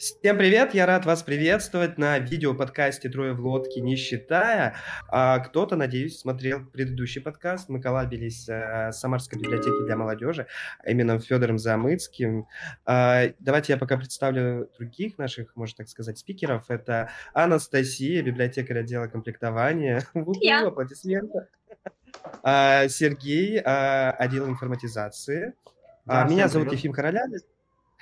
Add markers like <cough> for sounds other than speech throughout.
Всем привет, я рад вас приветствовать на видео-подкасте «Трое в лодке, не считая». А, кто-то, надеюсь, смотрел предыдущий подкаст. Мы коллабились а, с Самарской библиотеки для молодежи, а именно Федором Замыцким. А, давайте я пока представлю других наших, можно так сказать, спикеров. Это Анастасия, библиотекарь отдела комплектования. <laughs> Я. Аплодисменты. Сергей, отдел информатизации. Да, Меня зовут привет. Ефим Королявец.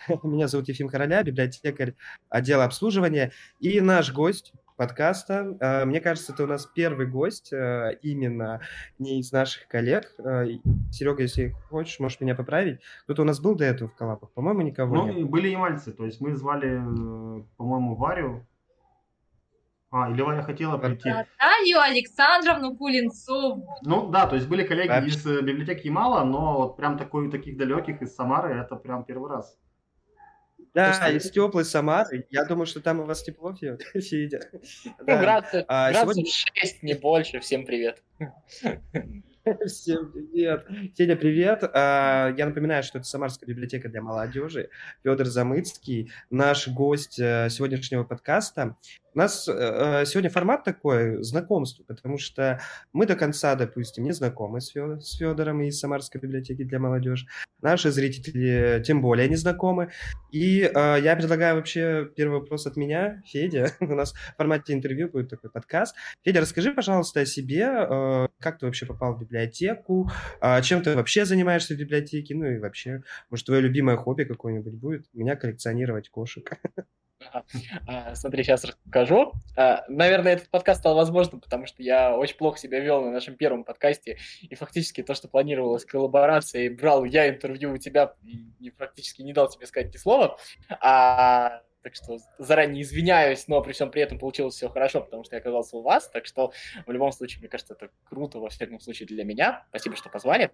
<laughs> Меня зовут Ефим Короля, библиотекарь отдела обслуживания. И наш гость подкаста, э, мне кажется, это у нас первый гость, э, именно не из наших коллег. Э, Серега, если хочешь, можешь меня поправить. Кто-то у нас был до этого в коллапах? По-моему, никого ну, нет. были ямальцы, то есть мы звали, по-моему, Варю, а, или Ваня хотела прийти. Наталью Александровну Кулинцову. Ну да, то есть были коллеги Вообще. из библиотеки Ямала, но вот прям такой, таких далеких из Самары это прям первый раз. Да, Просто... из теплой Самары. Я думаю, что там у вас тепло сидят. <laughs> Ну, градусов, а, градусов сегодня... 6, не больше. Всем привет. <laughs> Всем привет. Сеня, привет. А, я напоминаю, что это Самарская библиотека для молодежи. Федор Замыцкий, наш гость э, сегодняшнего подкаста. У нас э, сегодня формат такой, знакомство, потому что мы до конца, допустим, не знакомы с, Фё- с Федором из Самарской библиотеки для молодежи. Наши зрители тем более не знакомы. И э, я предлагаю вообще первый вопрос от меня, Федя. <laughs> У нас в формате интервью будет такой подкаст. Федя, расскажи, пожалуйста, о себе, э, как ты вообще попал в библиотеку, э, чем ты вообще занимаешься в библиотеке, ну и вообще, может, твое любимое хобби какое-нибудь будет? У меня коллекционировать кошек. <laughs> А, смотри, сейчас расскажу. А, наверное, этот подкаст стал возможным, потому что я очень плохо себя вел на нашем первом подкасте, и фактически то, что планировалось коллаборацией, брал я интервью у тебя и практически не дал тебе сказать ни слова. А, так что заранее извиняюсь, но при всем при этом получилось все хорошо, потому что я оказался у вас. Так что в любом случае, мне кажется, это круто, во всяком случае, для меня. Спасибо, что позвали.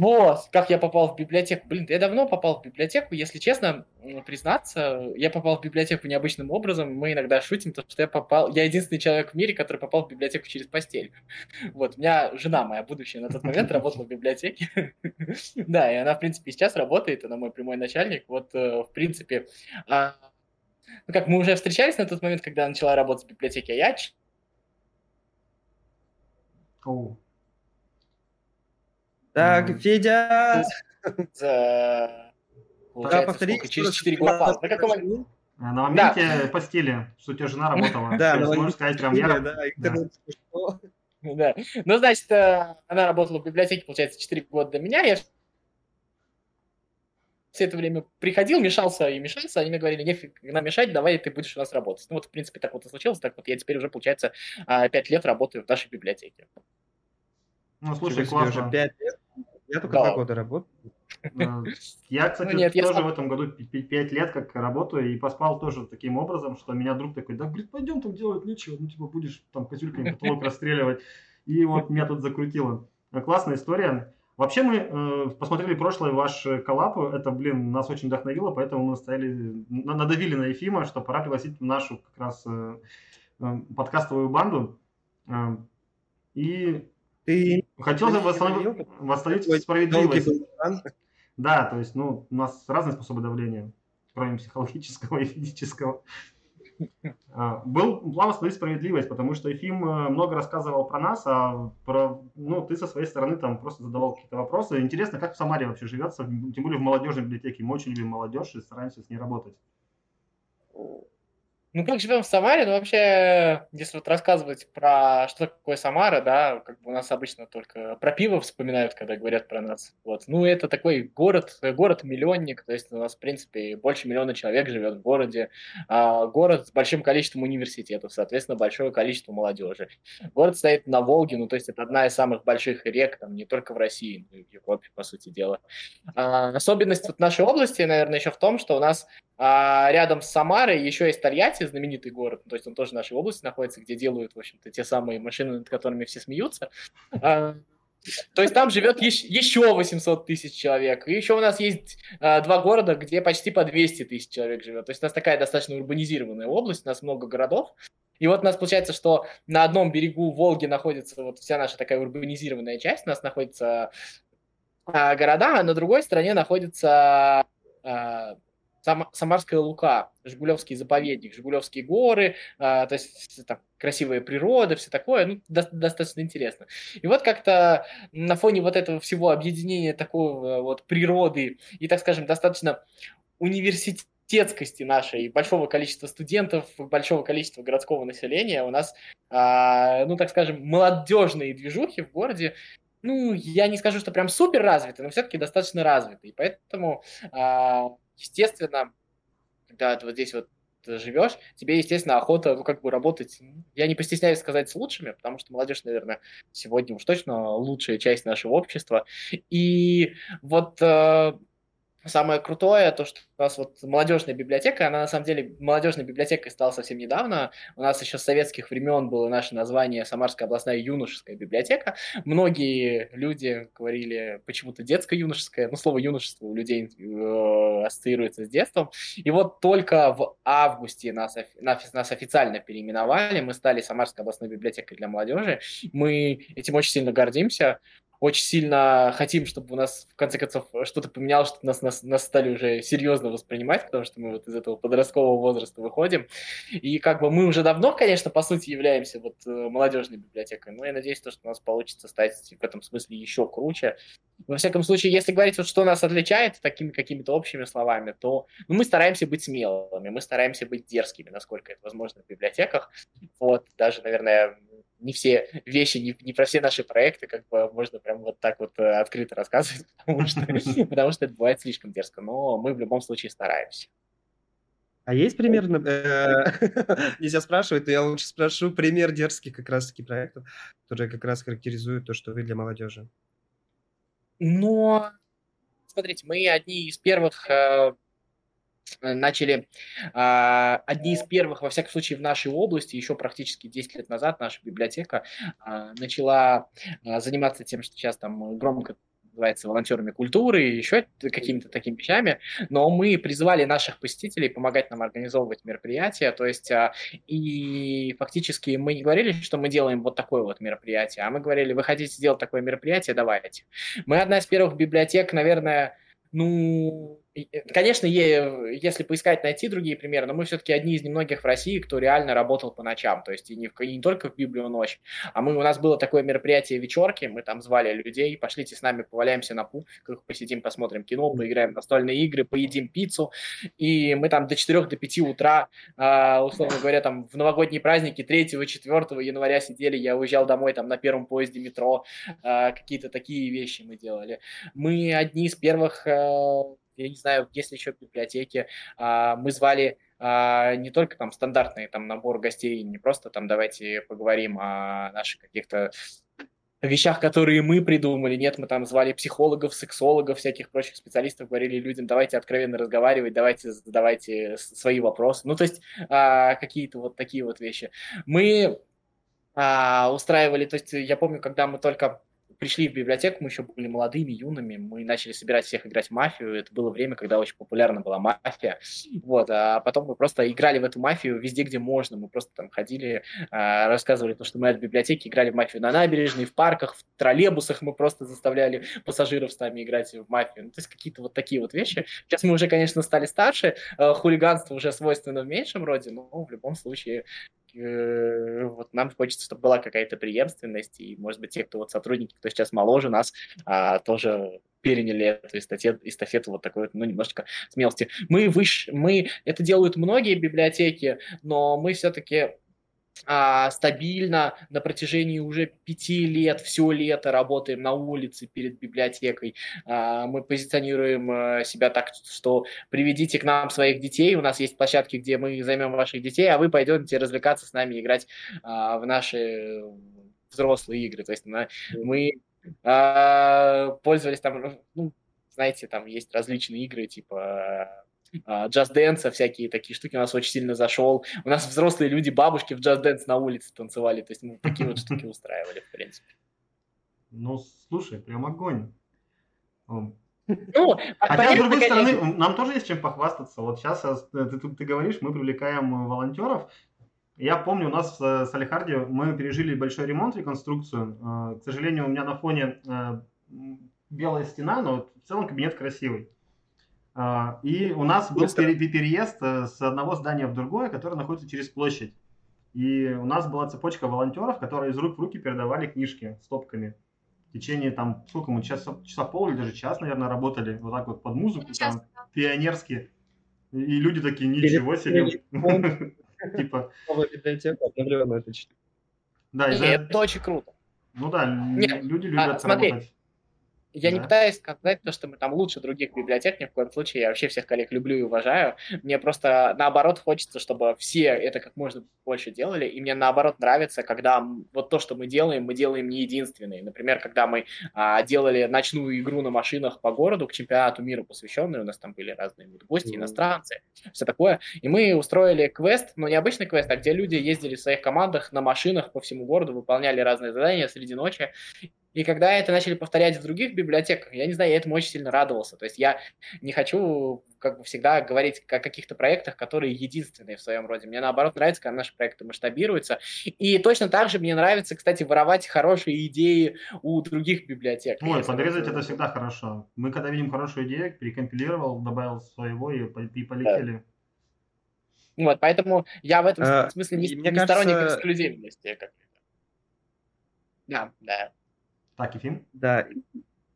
Вот, как я попал в библиотеку. Блин, я давно попал в библиотеку, если честно признаться, я попал в библиотеку необычным образом. Мы иногда шутим, то, что я попал... Я единственный человек в мире, который попал в библиотеку через постель. Вот, у меня жена моя будущая на тот момент <laughs> работала в библиотеке. <laughs> Да, и она, в принципе, сейчас работает, она мой прямой начальник. Вот, э, в принципе, а, ну как, мы уже встречались на тот момент, когда начала работать в библиотеке, а я... Так, Федя! За... Да, повтори. Через 4 года. На каком... На моменте да. постели, что у тебя жена <laughs> работала. Да, на можешь сказать, прям я... Да, да. Ну, значит, э, она работала в библиотеке, получается, 4 года до меня. Я все это время приходил, мешался и мешался, они мне говорили, нефиг нам мешать, давай ты будешь у нас работать. Ну вот, в принципе, так вот и случилось, так вот я теперь уже, получается, 5 а, лет работаю в нашей библиотеке. Ну, слушай, классно. Уже 5 лет? Я только два года работаю. Я, кстати, ну, нет, тоже я... в этом году 5 лет как работаю и поспал тоже таким образом, что меня друг такой, да, блин, пойдем там делать нечего, ну, типа, будешь там козюльками потолок <laughs> расстреливать. И вот меня тут закрутило. Классная история. Вообще мы э, посмотрели прошлый ваш коллап, это, блин, нас очень вдохновило, поэтому мы стояли, надавили на Ефима, что пора пригласить нашу как раз э, э, подкастовую банду. Э, и ты хотел бы восстановить, восстановить справедливость. Да, то есть, ну, у нас разные способы давления, кроме психологического и физического. А, был план восстановить справедливость, потому что Ефим э, много рассказывал про нас, а про, ну, ты со своей стороны там просто задавал какие-то вопросы. Интересно, как в Самаре вообще живется, тем более в молодежной библиотеке. Мы очень любим молодежь и стараемся с ней работать. Ну, как живем в Самаре, ну, вообще, если вот рассказывать про что такое Самара, да, как бы у нас обычно только про пиво вспоминают, когда говорят про нас. Вот. Ну, это такой город, город-миллионник, то есть у нас, в принципе, больше миллиона человек живет в городе. А город с большим количеством университетов, соответственно, большое количество молодежи. Город стоит на Волге, ну, то есть это одна из самых больших рек, там, не только в России, но и в Европе, по сути дела. А, особенность вот нашей области, наверное, еще в том, что у нас а, рядом с Самарой еще есть Тольятти, знаменитый город, то есть он тоже в нашей области находится, где делают, в общем-то, те самые машины, над которыми все смеются. А, то есть там живет еще 800 тысяч человек. И еще у нас есть а, два города, где почти по 200 тысяч человек живет. То есть у нас такая достаточно урбанизированная область, у нас много городов. И вот у нас получается, что на одном берегу Волги находится вот вся наша такая урбанизированная часть, у нас находятся а, города, а на другой стороне находится а, Самарская Лука, Жигулевский заповедник, Жигулевские горы, а, то есть там, красивая природа, все такое, ну, до, достаточно интересно. И вот как-то на фоне вот этого всего объединения такого вот природы и, так скажем, достаточно университетскости нашей, большого количества студентов, большого количества городского населения, у нас, а, ну, так скажем, молодежные движухи в городе ну, я не скажу, что прям супер развиты, но все-таки достаточно развиты. И поэтому а, естественно, когда ты вот здесь вот живешь, тебе, естественно, охота, ну, как бы работать, я не постесняюсь сказать, с лучшими, потому что молодежь, наверное, сегодня уж точно лучшая часть нашего общества. И вот э, Самое крутое, то, что у нас вот молодежная библиотека, она на самом деле молодежной библиотекой стала совсем недавно. У нас еще с советских времен было наше название Самарская областная юношеская библиотека. Многие люди говорили почему-то детско-юношеская, ну, слово юношество у людей э, ассоциируется с детством. И вот только в августе нас, нас, нас официально переименовали, мы стали Самарской областной библиотекой для молодежи. Мы этим очень сильно гордимся очень сильно хотим, чтобы у нас, в конце концов, что-то поменялось, чтобы нас, нас, нас стали уже серьезно воспринимать, потому что мы вот из этого подросткового возраста выходим. И как бы мы уже давно, конечно, по сути, являемся вот э, молодежной библиотекой, но я надеюсь, то, что у нас получится стать в этом смысле еще круче. Во всяком случае, если говорить, вот что нас отличает такими какими-то общими словами, то ну, мы стараемся быть смелыми, мы стараемся быть дерзкими, насколько это возможно в библиотеках. Вот, даже, наверное, не все вещи, не, не про все наши проекты, как бы можно прям вот так вот э, открыто рассказывать, <laughs> потому что, <laughs> потому что это бывает слишком дерзко, но мы в любом случае стараемся. А есть пример, э, <laughs> нельзя спрашивать, но я лучше спрошу пример дерзких как раз-таки проектов, которые как раз характеризуют то, что вы для молодежи. Но, смотрите, мы одни из первых э, начали э, одни из первых, во всяком случае, в нашей области, еще практически 10 лет назад наша библиотека э, начала э, заниматься тем, что сейчас там громко называется волонтерами культуры и еще какими-то такими вещами, но мы призывали наших посетителей помогать нам организовывать мероприятия, то есть и фактически мы не говорили, что мы делаем вот такое вот мероприятие, а мы говорили, вы хотите сделать такое мероприятие, давайте. Мы одна из первых библиотек, наверное, ну, Э, конечно, если поискать, найти другие примеры, но мы все-таки одни из немногих в России, кто реально работал по ночам, то есть и не, в, и не только в Библию ночь, а мы, у нас было такое мероприятие вечерки, мы там звали людей, пошлите с нами, поваляемся на пуфиках, посидим, посмотрим кино, поиграем в настольные игры, поедим пиццу, и мы там до 4 до 5 утра, а, условно говоря, там в новогодние праздники 3-4 января сидели, я уезжал домой там на первом поезде метро, а, какие-то такие вещи мы делали. Мы одни из первых а, я не знаю, есть ли еще библиотеки. А, мы звали а, не только там стандартный там набор гостей, не просто там давайте поговорим о наших каких-то вещах, которые мы придумали. Нет, мы там звали психологов, сексологов, всяких прочих специалистов, говорили людям, давайте откровенно разговаривать, давайте задавайте свои вопросы. Ну, то есть а, какие-то вот такие вот вещи. Мы устраивали, то есть я помню, когда мы только пришли в библиотеку, мы еще были молодыми, юными, мы начали собирать всех играть в мафию, это было время, когда очень популярна была мафия, вот, а потом мы просто играли в эту мафию везде, где можно, мы просто там ходили, а, рассказывали то, что мы от библиотеки играли в мафию на набережной, в парках, в троллейбусах мы просто заставляли пассажиров с нами играть в мафию, ну, то есть какие-то вот такие вот вещи. Сейчас мы уже, конечно, стали старше, а, хулиганство уже свойственно в меньшем роде, но в любом случае Э, вот нам хочется, чтобы была какая-то преемственность, и, может быть, те, кто вот сотрудники, кто сейчас моложе нас, а, тоже переняли эту эстафету, эстафету вот такой ну, немножечко смелости. Мы выше, мы, это делают многие библиотеки, но мы все-таки а, стабильно на протяжении уже пяти лет, все лето работаем на улице перед библиотекой. А, мы позиционируем а, себя так, что приведите к нам своих детей, у нас есть площадки, где мы займем ваших детей, а вы пойдете развлекаться с нами, играть а, в наши взрослые игры. То есть на, мы а, пользовались там, ну, знаете, там есть различные игры, типа Just Dance, всякие такие штуки у нас очень сильно зашел. У нас взрослые люди, бабушки в Just Dance на улице танцевали, то есть мы такие вот штуки <laughs> устраивали, в принципе. Ну, слушай, прям огонь. Ну, Хотя, с другой конечно... стороны, нам тоже есть чем похвастаться. Вот сейчас э, ты, ты, ты говоришь, мы привлекаем волонтеров. Я помню, у нас э, с Алихарди мы пережили большой ремонт, реконструкцию. Э, к сожалению, у меня на фоне белая стена, но в целом кабинет красивый. А, и у нас был переезд э, с одного здания в другое, которое находится через площадь. И у нас была цепочка волонтеров, которые из рук в руки передавали книжки стопками. В течение там, сколько мы, часа, часа пол или даже час, наверное, работали вот так вот под музыку, там, пионерски. И люди такие, ничего себе. <laughs> Типа. Новая библиотека, обновленная, точно. Да, это очень круто. Ну да, люди а, любят работать. Я да. не пытаюсь сказать то, что мы там лучше других библиотек, ни в коем случае. Я вообще всех коллег люблю и уважаю. Мне просто наоборот хочется, чтобы все это как можно больше делали. И мне наоборот нравится, когда вот то, что мы делаем, мы делаем не единственные. Например, когда мы а, делали ночную игру на машинах по городу к чемпионату мира посвященную, у нас там были разные вот гости, иностранцы, все такое. И мы устроили квест, но не обычный квест, а где люди ездили в своих командах на машинах по всему городу, выполняли разные задания среди ночи. И когда это начали повторять в других библиотеках, я не знаю, я этому очень сильно радовался. То есть я не хочу, как бы всегда, говорить о каких-то проектах, которые единственные в своем роде. Мне наоборот нравится, когда наши проекты масштабируются. И точно так же мне нравится, кстати, воровать хорошие идеи у других библиотек. Ой, подрезать это всегда хорошо. Мы когда видим хорошую идею, перекомпилировал, добавил своего и, и полетели. Да. Вот, поэтому я в этом а, смысле не, не кажется... сторонник эксклюзивности. Да, да. Так, Ефим? Да.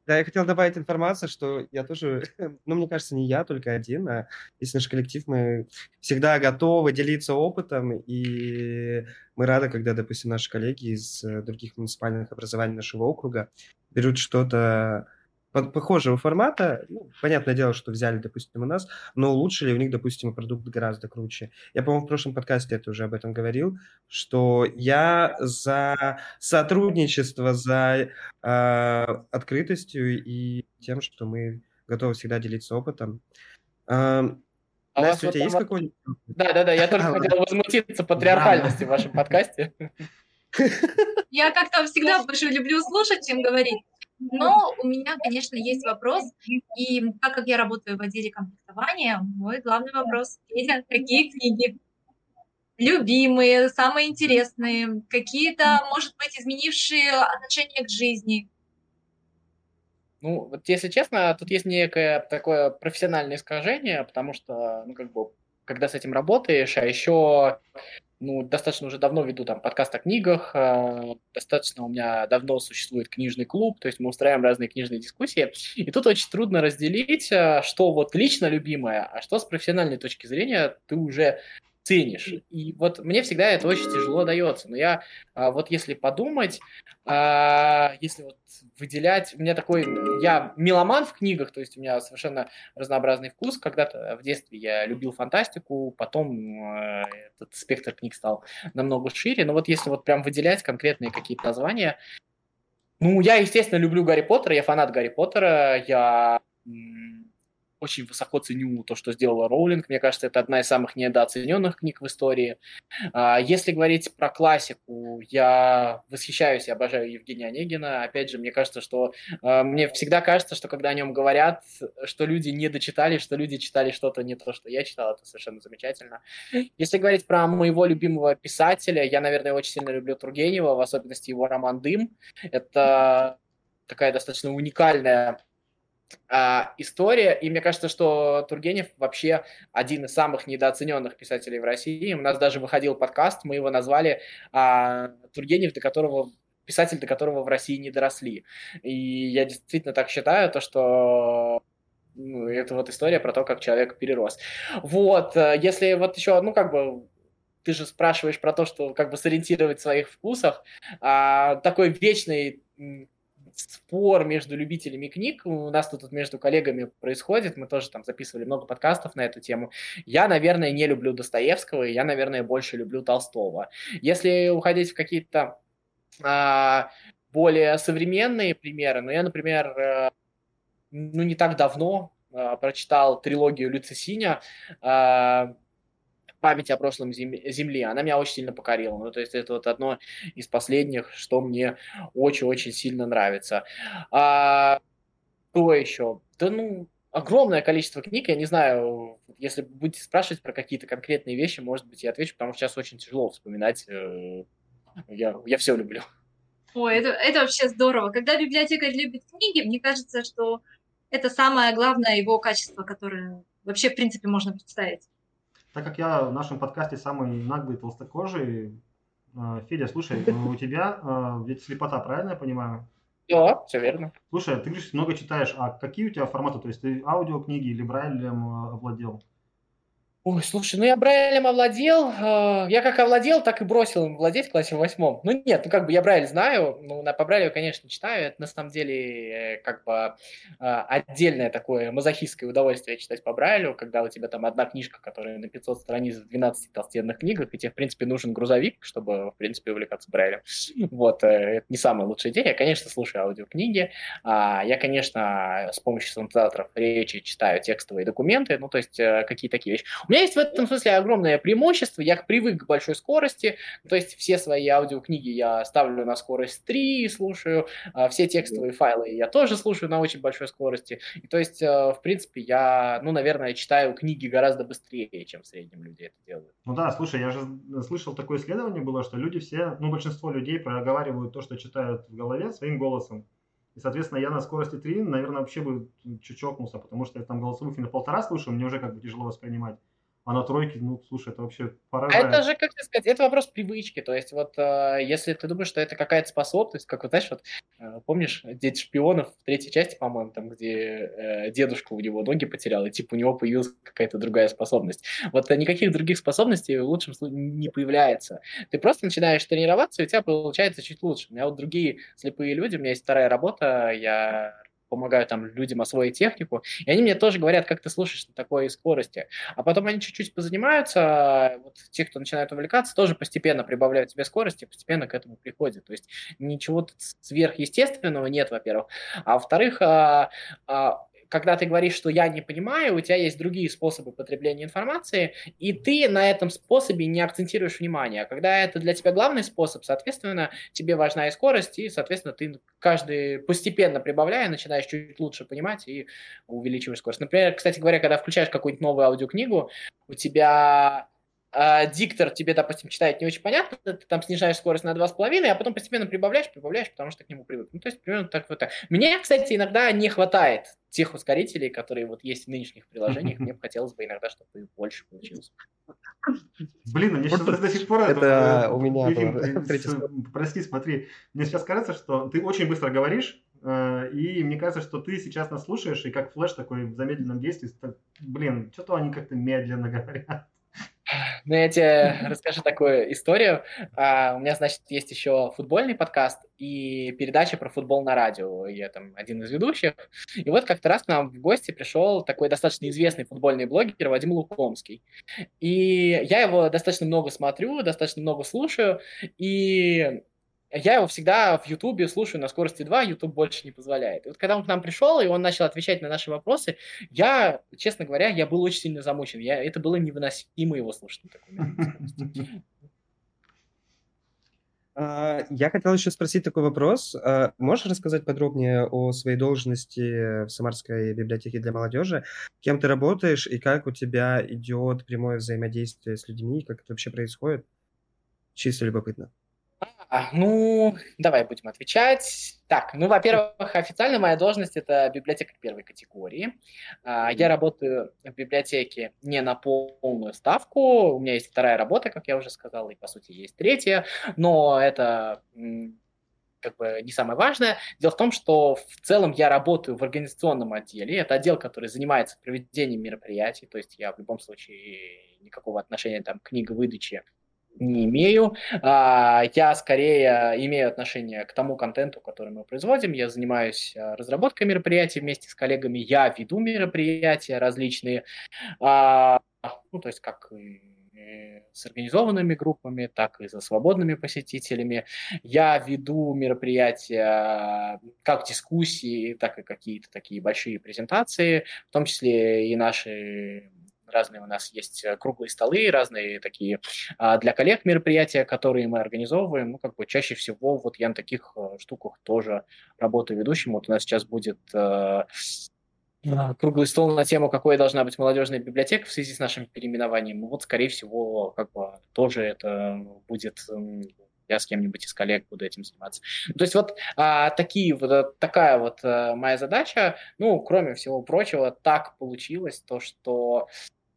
Да, я хотел добавить информацию, что я тоже, <laughs> ну, мне кажется, не я только один, а весь наш коллектив, мы всегда готовы делиться опытом, и мы рады, когда, допустим, наши коллеги из э, других муниципальных образований нашего округа берут что-то похожего формата. Ну, понятное дело, что взяли, допустим, у нас, но улучшили у них, допустим, продукт гораздо круче. Я, по-моему, в прошлом подкасте это уже об этом говорил, что я за сотрудничество, за э, открытостью и тем, что мы готовы всегда делиться опытом. Э, а Настя, у, тебя есть какой-нибудь? Да, да, да, я только <laughs> хотел возмутиться патриархальности в вашем подкасте. <laughs> Я как-то всегда больше люблю слушать, чем говорить. Но у меня, конечно, есть вопрос, и так как я работаю в отделе комплектования, мой главный вопрос, Федя, какие книги? Любимые, самые интересные, какие-то, может быть, изменившие отношение к жизни? Ну, вот если честно, тут есть некое такое профессиональное искажение, потому что, ну, как бы, когда с этим работаешь, а еще ну, достаточно уже давно веду там подкаст о книгах, э, достаточно у меня давно существует книжный клуб, то есть мы устраиваем разные книжные дискуссии, и тут очень трудно разделить, э, что вот лично любимое, а что с профессиональной точки зрения ты уже ценишь. И вот мне всегда это очень тяжело дается. Но я а, вот если подумать, а, если вот выделять, у меня такой, я меломан в книгах, то есть у меня совершенно разнообразный вкус. Когда-то в детстве я любил фантастику, потом а, этот спектр книг стал намного шире. Но вот если вот прям выделять конкретные какие-то названия, ну, я, естественно, люблю Гарри Поттера, я фанат Гарри Поттера, я очень высоко ценю то, что сделала Роулинг. Мне кажется, это одна из самых недооцененных книг в истории. А, если говорить про классику, я восхищаюсь и обожаю Евгения Онегина. Опять же, мне кажется, что а, мне всегда кажется, что когда о нем говорят, что люди не дочитали, что люди читали что-то не то, что я читал, это совершенно замечательно. Если говорить про моего любимого писателя, я, наверное, очень сильно люблю Тургенева, в особенности его роман «Дым». Это такая достаточно уникальная а, история. И мне кажется, что Тургенев вообще один из самых недооцененных писателей в России. У нас даже выходил подкаст, мы его назвали а, Тургенев, до которого писатель, до которого в России не доросли. И я действительно так считаю, то, что ну, это вот история про то, как человек перерос. Вот, э, если вот еще, ну, как бы, ты же спрашиваешь про то, что как бы сориентировать в своих вкусах, а, такой вечный спор между любителями книг. У нас тут между коллегами происходит. Мы тоже там записывали много подкастов на эту тему. Я, наверное, не люблю Достоевского, и я, наверное, больше люблю Толстого. Если уходить в какие-то а, более современные примеры, ну, я, например, э, ну, не так давно а, прочитал трилогию Люци Синя, а, память о прошлом Земли, она меня очень сильно покорила. Ну, то есть это вот одно из последних, что мне очень-очень сильно нравится. А, что еще? Да ну, огромное количество книг, я не знаю, если будете спрашивать про какие-то конкретные вещи, может быть, я отвечу, потому что сейчас очень тяжело вспоминать. Э, я, я все люблю. Ой, это, это вообще здорово. Когда библиотекарь любит книги, мне кажется, что это самое главное его качество, которое вообще, в принципе, можно представить. Так как я в нашем подкасте самый наглый толстокожий, э, Федя, слушай, <laughs> у тебя э, ведь слепота, правильно я понимаю? Да, все верно. Слушай, ты говоришь, много читаешь, а какие у тебя форматы? То есть ты аудиокниги или Брайлем овладел? Ой, слушай, ну я Брайлем овладел. Э, я как овладел, так и бросил им владеть в классе восьмом. Ну нет, ну как бы я Брайль знаю, ну на, по Брайлю, конечно, читаю. Это на самом деле э, как бы э, отдельное такое мазохистское удовольствие читать по Брайлю, когда у тебя там одна книжка, которая на 500 страниц в 12 толстенных книгах, и тебе, в принципе, нужен грузовик, чтобы, в принципе, увлекаться Брайлем. Вот, это не самая лучшая идея. Я, конечно, слушаю аудиокниги. А, я, конечно, с помощью синтезаторов речи читаю текстовые документы, ну то есть какие такие вещи меня есть в этом смысле огромное преимущество. Я привык к большой скорости. То есть все свои аудиокниги я ставлю на скорость 3 и слушаю. А все текстовые файлы я тоже слушаю на очень большой скорости. И то есть, э, в принципе, я, ну, наверное, читаю книги гораздо быстрее, чем в среднем люди это делают. Ну да, слушай, я же слышал такое исследование было, что люди все, ну, большинство людей проговаривают то, что читают в голове своим голосом. И, соответственно, я на скорости 3, наверное, вообще бы чуть чокнулся, потому что я там голосовухи на полтора слушаю, мне уже как бы тяжело воспринимать а на тройке, ну, слушай, это вообще поражает. Это же, как сказать, это вопрос привычки. То есть вот э, если ты думаешь, что это какая-то способность, как вот, знаешь, вот э, помнишь «Дети шпионов» в третьей части, по-моему, там, где э, дедушка у него ноги потерял, и типа у него появилась какая-то другая способность. Вот э, никаких других способностей в лучшем случае не появляется. Ты просто начинаешь тренироваться, и у тебя получается чуть лучше. У меня вот другие слепые люди, у меня есть вторая работа, я помогаю там людям освоить технику, и они мне тоже говорят, как ты слушаешь на такой скорости. А потом они чуть-чуть позанимаются, вот те, кто начинает увлекаться, тоже постепенно прибавляют себе скорости, постепенно к этому приходят. То есть ничего сверхъестественного нет, во-первых. А во-вторых, а, а, когда ты говоришь, что я не понимаю, у тебя есть другие способы потребления информации, и ты на этом способе не акцентируешь внимание. А когда это для тебя главный способ, соответственно, тебе важна и скорость, и, соответственно, ты каждый постепенно прибавляя, начинаешь чуть лучше понимать и увеличиваешь скорость. Например, кстати говоря, когда включаешь какую-нибудь новую аудиокнигу, у тебя а, диктор тебе, допустим, читает не очень понятно, ты там снижаешь скорость на 2,5, а потом постепенно прибавляешь, прибавляешь, потому что к нему привык. Ну, то есть, примерно так вот так. Мне, кстати, иногда не хватает тех ускорителей, которые вот есть в нынешних приложениях. <laughs> Мне бы хотелось бы иногда, чтобы их больше получилось. Блин, мне сейчас до сих пор это у меня <laughs> Прости, смотри, мне сейчас кажется, что ты очень быстро говоришь, э, и мне кажется, что ты сейчас нас слушаешь, и как флеш такой в замедленном действии, блин, что-то они как-то медленно <laughs> говорят. Ну, я тебе расскажу такую историю. А, у меня, значит, есть еще футбольный подкаст и передача про футбол на радио. Я там один из ведущих. И вот как-то раз к нам в гости пришел такой достаточно известный футбольный блогер Вадим Лукомский. И я его достаточно много смотрю, достаточно много слушаю. И я его всегда в Ютубе слушаю на скорости 2, Ютуб больше не позволяет. И вот когда он к нам пришел, и он начал отвечать на наши вопросы, я, честно говоря, я был очень сильно замучен. Я, это было невыносимо его слушать <laughs> а, Я хотел еще спросить такой вопрос. А, можешь рассказать подробнее о своей должности в Самарской библиотеке для молодежи? Кем ты работаешь и как у тебя идет прямое взаимодействие с людьми? Как это вообще происходит? Чисто любопытно. А, ну, давай будем отвечать. Так, ну, во-первых, официально моя должность это библиотекарь первой категории. А, я работаю в библиотеке не на полную ставку. У меня есть вторая работа, как я уже сказал, и по сути есть третья, но это как бы не самое важное. Дело в том, что в целом я работаю в организационном отделе. Это отдел, который занимается проведением мероприятий. То есть я в любом случае никакого отношения там, к книговыдаче не имею. А, я скорее имею отношение к тому контенту, который мы производим. Я занимаюсь а, разработкой мероприятий вместе с коллегами. Я веду мероприятия различные, а, ну, то есть как с организованными группами, так и за свободными посетителями. Я веду мероприятия как дискуссии, так и какие-то такие большие презентации, в том числе и наши разные у нас есть э, круглые столы, разные такие а, для коллег мероприятия, которые мы организовываем. Ну, как бы чаще всего вот я на таких э, штуках тоже работаю ведущим. Вот у нас сейчас будет э, круглый стол на тему, какой должна быть молодежная библиотека в связи с нашим переименованием. Вот, скорее всего, как бы тоже это будет я с кем-нибудь из коллег буду этим заниматься. То есть вот а, такие, вот такая вот а, моя задача. Ну, кроме всего прочего, так получилось то, что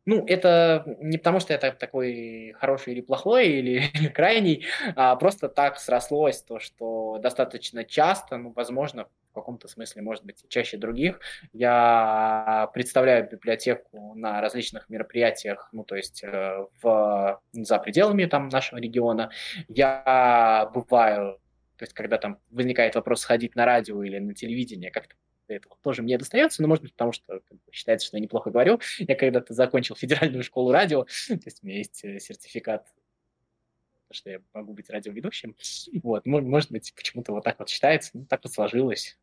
ну, это не потому, что я такой хороший или плохой, или, <laughs> или крайний, а просто так срослось то, что достаточно часто, ну, возможно, каком-то смысле, может быть, чаще других, я представляю библиотеку на различных мероприятиях, ну, то есть э, в, за пределами там нашего региона. Я бываю, то есть когда там возникает вопрос сходить на радио или на телевидение, как-то этого тоже мне достается, но, может быть, потому что считается, что я неплохо говорю. Я когда-то закончил федеральную школу радио, то есть у меня есть э, сертификат, что я могу быть радиоведущим. Вот, может быть, почему-то вот так вот считается, ну, так вот сложилось.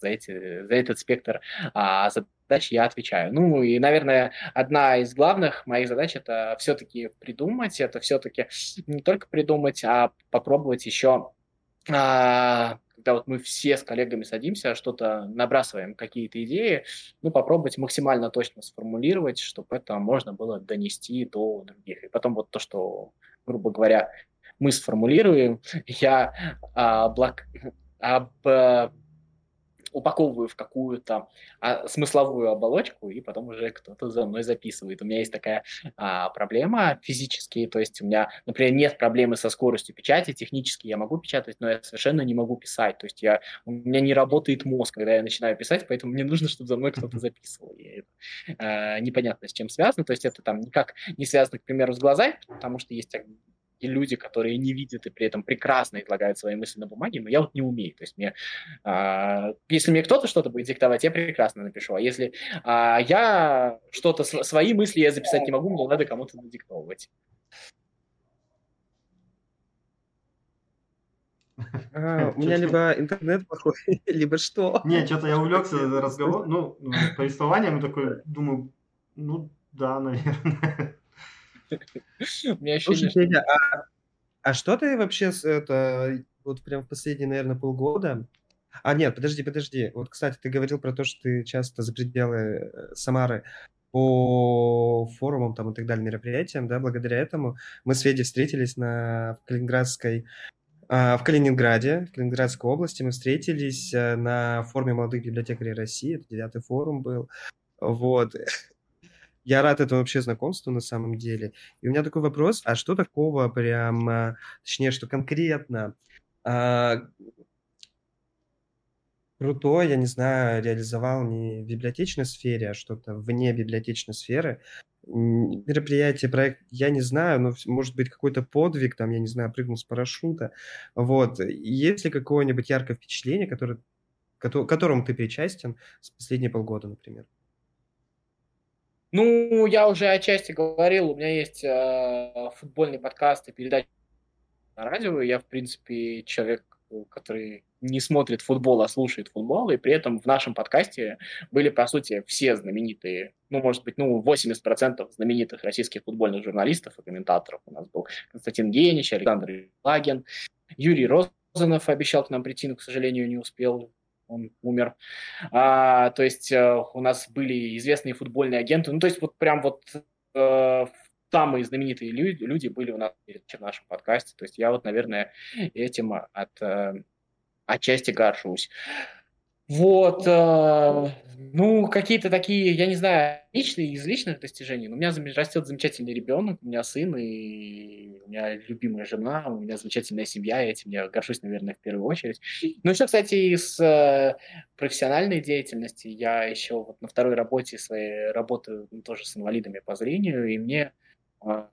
За, эти, за этот спектр а задач я отвечаю. Ну и, наверное, одна из главных моих задач это все-таки придумать, это все-таки не только придумать, а попробовать еще а, когда вот мы все с коллегами садимся, что-то набрасываем, какие-то идеи, ну, попробовать максимально точно сформулировать, чтобы это можно было донести до других. И потом вот то, что, грубо говоря, мы сформулируем, я а, блок... об, упаковываю в какую-то а, смысловую оболочку, и потом уже кто-то за мной записывает. У меня есть такая а, проблема физически, то есть у меня, например, нет проблемы со скоростью печати, технически я могу печатать, но я совершенно не могу писать, то есть я, у меня не работает мозг, когда я начинаю писать, поэтому мне нужно, чтобы за мной кто-то записывал. И это, а, непонятно, с чем связано, то есть это там никак не связано, к примеру, с глазами, потому что есть и люди, которые не видят и при этом прекрасно излагают свои мысли на бумаге, но я вот не умею. То есть мне, а, если мне кто-то что-то будет диктовать, я прекрасно напишу. А если а, я что-то, свои мысли я записать не могу, мне надо кому-то надиктовывать. А, у меня либо интернет плохой, <laughs> либо что. Не, что-то я увлекся разговор, ну, повествованием, и такой, думаю, ну, да, наверное. Слушай, а, а что ты вообще с это вот прям в последние, наверное, полгода? А нет, подожди, подожди. Вот, кстати, ты говорил про то, что ты часто за пределы э, Самары по форумам там и так далее, мероприятиям, да, благодаря этому мы с Федей встретились на Калининградской а, в Калининграде, в Калининградской области мы встретились э, на форуме молодых библиотекарей России, это девятый форум был, вот, я рад этому вообще знакомству на самом деле. И у меня такой вопрос, а что такого прям, а, точнее, что конкретно а, крутое, я не знаю, реализовал не в библиотечной сфере, а что-то вне библиотечной сферы, мероприятие, проект, я не знаю, но может быть какой-то подвиг, там, я не знаю, прыгнул с парашюта, вот. Есть ли какое-нибудь яркое впечатление, которое, которому ты причастен с последние полгода, например? Ну, я уже отчасти говорил, у меня есть э, футбольный подкаст и передача на радио. Я, в принципе, человек, который не смотрит футбол, а слушает футбол, и при этом в нашем подкасте были, по сути, все знаменитые, ну, может быть, ну, 80% знаменитых российских футбольных журналистов и комментаторов. У нас был Константин Генич, Александр Лагин, Юрий Розанов обещал к нам прийти, но, к сожалению, не успел он умер. А, то есть э, у нас были известные футбольные агенты. Ну, то есть вот прям вот э, самые знаменитые люди, люди были у нас в нашем подкасте. То есть я вот, наверное, этим от э, отчасти горжусь. Вот, э, ну, какие-то такие, я не знаю, личные, из личных достижений. Но у меня растет замечательный ребенок, у меня сын, и у меня любимая жена, у меня замечательная семья, и этим я горжусь, наверное, в первую очередь. Ну, еще, кстати, из э, профессиональной деятельности я еще вот на второй работе своей работаю ну, тоже с инвалидами по зрению, и мне э,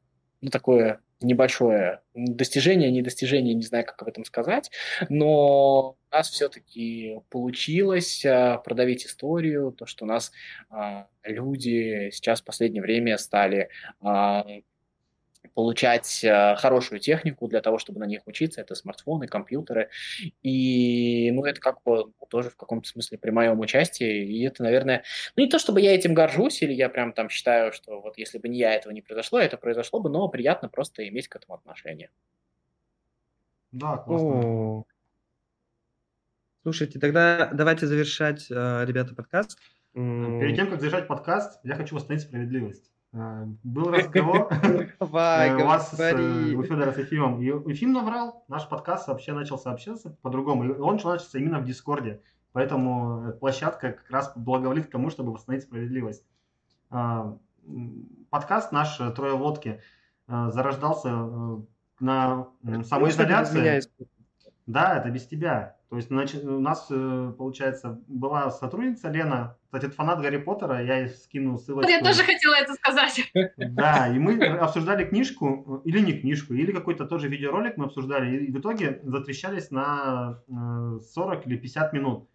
ну, такое небольшое достижение, не достижение, не знаю, как об этом сказать, но у нас все-таки получилось а, продавить историю, то, что у нас а, люди сейчас в последнее время стали а, получать э, хорошую технику для того, чтобы на них учиться. Это смартфоны, компьютеры. И, ну, это как бы тоже в каком-то смысле при моем участии. И это, наверное, ну, не то, чтобы я этим горжусь, или я прям там считаю, что вот если бы не я, этого не произошло, это произошло бы, но приятно просто иметь к этому отношение. Да, классно. Слушайте, тогда давайте завершать, э, ребята, подкаст. Перед тем, как завершать подкаст, я хочу восстановить справедливость. А, был разговор, <laughs> э, у вас с, Федора с Ефимом. И Ефим наврал, наш подкаст вообще начал сообщаться по-другому. И он начался именно в Дискорде. Поэтому площадка как раз благоволит к тому, чтобы восстановить справедливость. А, подкаст наш «Трое водки» зарождался на самоизоляции. Да, это без тебя. То есть значит, у нас, э, получается, была сотрудница Лена, кстати, это фанат Гарри Поттера, я ей скинул ссылочку. Я тоже хотела это сказать. Да, и мы обсуждали книжку, или не книжку, или какой-то тоже видеоролик мы обсуждали, и в итоге затрещались на 40 э, или 50 минут.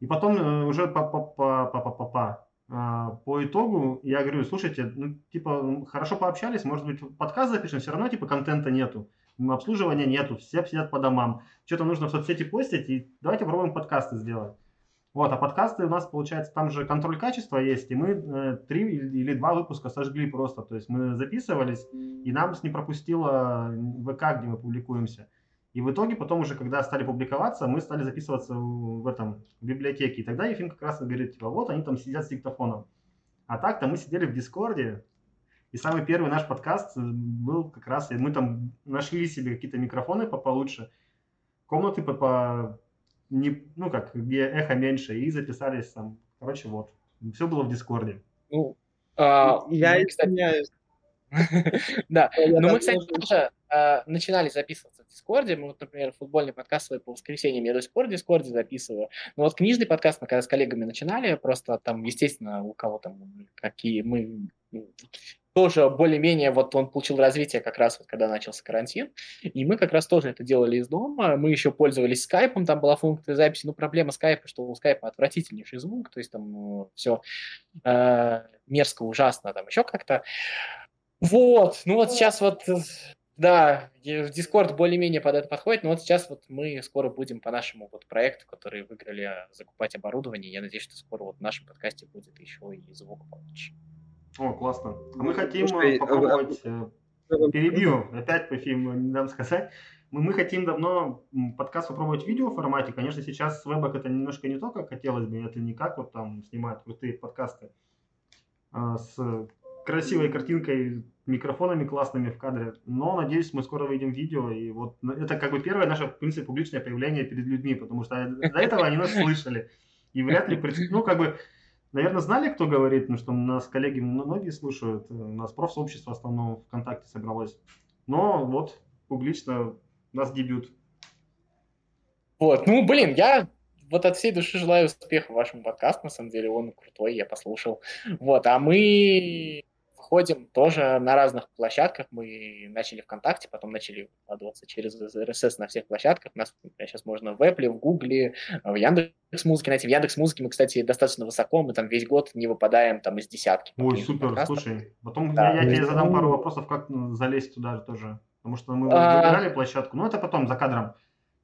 И потом э, уже по, по, по, по, по, по, а, по итогу я говорю, слушайте, ну, типа, хорошо пообщались, может быть, подкаст запишем, все равно, типа, контента нету обслуживания нету, все сидят по домам, что-то нужно в соцсети постить, и давайте попробуем подкасты сделать. Вот, а подкасты у нас, получается, там же контроль качества есть, и мы э, три или два выпуска сожгли просто. То есть мы записывались, и нам не пропустило ВК, где мы публикуемся. И в итоге потом уже, когда стали публиковаться, мы стали записываться в этом в библиотеке. И тогда Ефим как раз говорит, типа, вот они там сидят с диктофоном. А так-то мы сидели в Дискорде, и самый первый наш подкаст э, был как раз, и мы там нашли себе какие-то микрофоны по получше, комнаты по, по не, ну как, где эхо меньше, и записались там. Короче, вот. Все было в Дискорде. Ну, а, я извиняюсь. <laughs> Да, ну мы, кстати, тоже а, начинали записываться в Дискорде. Мы, вот, например, футбольный подкаст свой по воскресеньям я до сих пор в Дискорде записываю. Но вот книжный подкаст мы когда с коллегами начинали, просто там, естественно, у кого там какие мы тоже более-менее вот он получил развитие как раз вот когда начался карантин, и мы как раз тоже это делали из дома, мы еще пользовались скайпом, там была функция записи, но проблема скайпа, что у скайпа отвратительнейший звук, то есть там ну, все э, мерзко, ужасно, там еще как-то. Вот, ну вот сейчас вот, да, Discord более-менее под это подходит, но вот сейчас вот мы скоро будем по нашему вот проекту, который выиграли, закупать оборудование, я надеюсь, что скоро вот в нашем подкасте будет еще и звук получше. О, классно. А мы хотим Слушай, э, попробовать, э, перебью, опять по фильму не дам сказать. Мы, мы хотим давно подкаст попробовать в видео формате. Конечно, сейчас с вебок это немножко не то, как хотелось бы. Это не как вот там снимают крутые подкасты а с красивой картинкой, микрофонами классными в кадре. Но, надеюсь, мы скоро выйдем в видео. И вот это как бы первое наше, в принципе, публичное появление перед людьми, потому что до <laughs> этого они нас слышали. И вряд ли, ну, как бы, Наверное, знали, кто говорит, ну, что нас коллеги многие слушают, у нас профсообщество в основном ВКонтакте собралось. Но вот публично у нас дебют. Вот, ну, блин, я вот от всей души желаю успеха вашему подкасту, на самом деле, он крутой, я послушал. Вот, а мы выходим тоже на разных площадках. Мы начали ВКонтакте, потом начали вкладываться через RSS на всех площадках. Нас сейчас можно в Apple, в Гугле, в Яндекс Музыке найти. В Яндекс Музыке мы, кстати, достаточно высоко, мы там весь год не выпадаем там из десятки. Ой, супер, подкастов. слушай. Потом да, я, я тебе задам пару вопросов, как ну, залезть туда тоже. Потому что мы а... выбирали площадку, но это потом за кадром.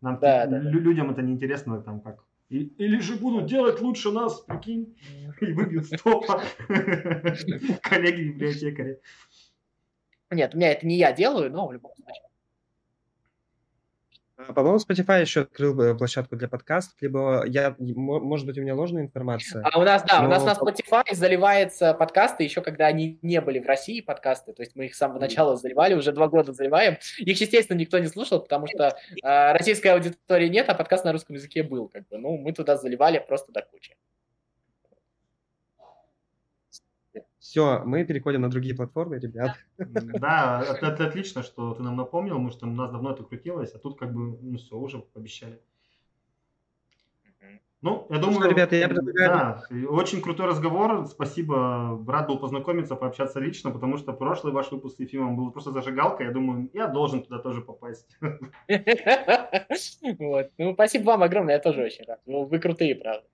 Нам да, да, людям это неинтересно, там как и, или же будут делать лучше нас, прикинь, и выбьют стопа <laughs> коллеги-библиотекари. Нет, у меня это не я делаю, но в любом случае. А, по-моему, Spotify еще открыл э, площадку для подкастов, либо я, может быть, у меня ложная информация. А у нас, да, но... у нас на Spotify заливается подкасты еще когда они не были в России подкасты, то есть мы их с самого начала заливали, уже два года заливаем. Их, естественно, никто не слушал, потому что э, российской аудитории нет, а подкаст на русском языке был, как бы. Ну, мы туда заливали просто до кучи. Все, мы переходим на другие платформы, ребят. Да, это, это отлично, что ты нам напомнил, потому что у нас давно это крутилось, а тут как бы, ну все, уже обещали. Ну, я думаю, что, ребята, я предлагаю... да, очень крутой разговор. Спасибо, рад был познакомиться, пообщаться лично, потому что прошлый ваш выпуск с Ефимом был просто зажигалка. Я думаю, я должен туда тоже попасть. <laughs> Вот. Ну, спасибо вам огромное, я тоже очень рад. Ну, вы крутые, правда.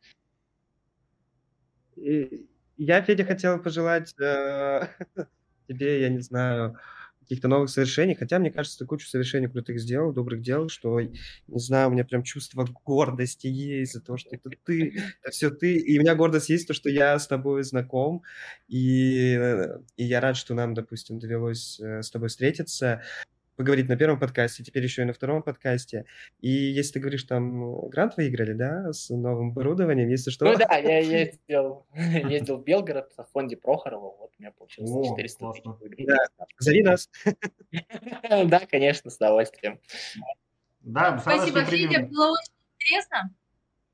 Я, Федя, хотел пожелать э, <laughs> тебе, я не знаю, каких-то новых совершений, хотя, мне кажется, ты кучу совершений крутых сделал, добрых дел, что, не знаю, у меня прям чувство гордости есть за то, что это ты, <laughs> это все ты, и у меня гордость есть то, что я с тобой знаком, и, э, и я рад, что нам, допустим, довелось э, с тобой встретиться. Поговорить на первом подкасте, теперь еще и на втором подкасте. И если ты говоришь, там грант выиграли, да, с новым оборудованием, если что... Ну да, я <laughs> ездил, <laughs> ездил в Белгород в фонде Прохорова, вот у меня получилось О, 400 тысяч. Да. Зови нас. <laughs> Да, конечно, с удовольствием. Да, Спасибо, Федя, было очень интересно.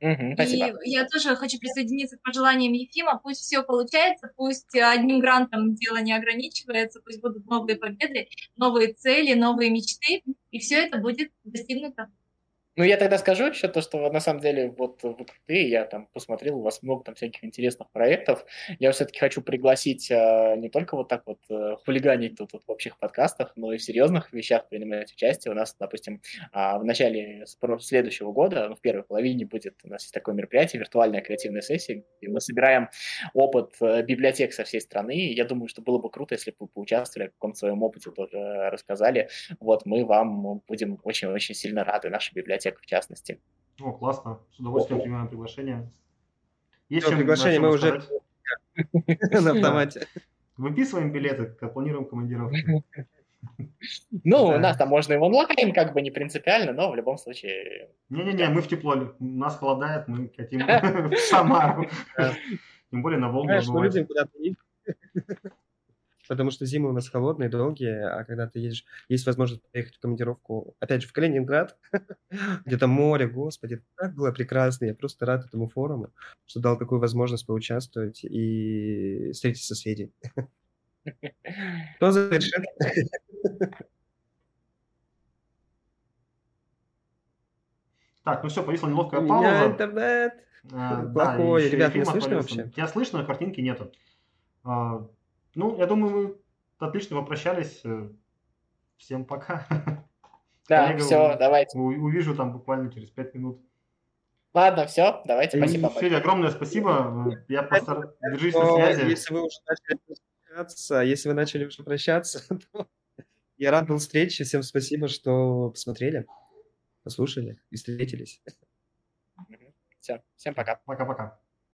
Угу, и я тоже хочу присоединиться к пожеланиям Ефима. Пусть все получается, пусть одним грантом дело не ограничивается, пусть будут новые победы, новые цели, новые мечты, и все это будет достигнуто. Ну, я тогда скажу еще то, что на самом деле вот вы крутые, я там посмотрел, у вас много там всяких интересных проектов. Я все-таки хочу пригласить э, не только вот так вот э, хулиганить тут вот в общих подкастах, но и в серьезных вещах принимать участие. У нас, допустим, э, в начале следующего года, ну, в первой половине будет у нас есть такое мероприятие, виртуальная креативная сессия, где мы собираем опыт э, библиотек со всей страны. И я думаю, что было бы круто, если бы вы поучаствовали, в каком-то своем опыте тоже рассказали. Вот мы вам будем очень-очень сильно рады, нашей библиотеке библиотек в частности. О, классно. С удовольствием принимаем приглашение. Есть Все, приглашение мы уже <laughs> на автомате. Выписываем билеты, планируем командировку. Ну, у нас там можно и в онлайн, как бы не принципиально, но в любом случае... Не-не-не, мы в тепло, нас холодает, мы хотим <laughs> в Самару. Тем более на Волгу. Мы любим куда-то потому что зимы у нас холодные, долгие, а когда ты едешь, есть возможность поехать в командировку, опять же, в Калининград, <laughs> где то море, господи, так было прекрасно, я просто рад этому форуму, что дал такую возможность поучаствовать и встретиться с Федей. <laughs> Кто завершит? <laughs> Так, ну все, повисла неловкая пауза. У меня интернет а, плохой. Да, Ребят, не слышно вообще? Тебя слышно, а картинки нету. А, ну, я думаю, мы отлично попрощались. Всем пока. Да, Коллега, все, давайте. Увижу там буквально через пять минут. Ладно, все, давайте, спасибо. Федя, огромное спасибо. Я постар... Держись на связи. Если вы уже начали прощаться, если вы начали уже прощаться, <laughs> то я рад был встрече. Всем спасибо, что посмотрели, послушали и встретились. Все, всем пока. Пока-пока.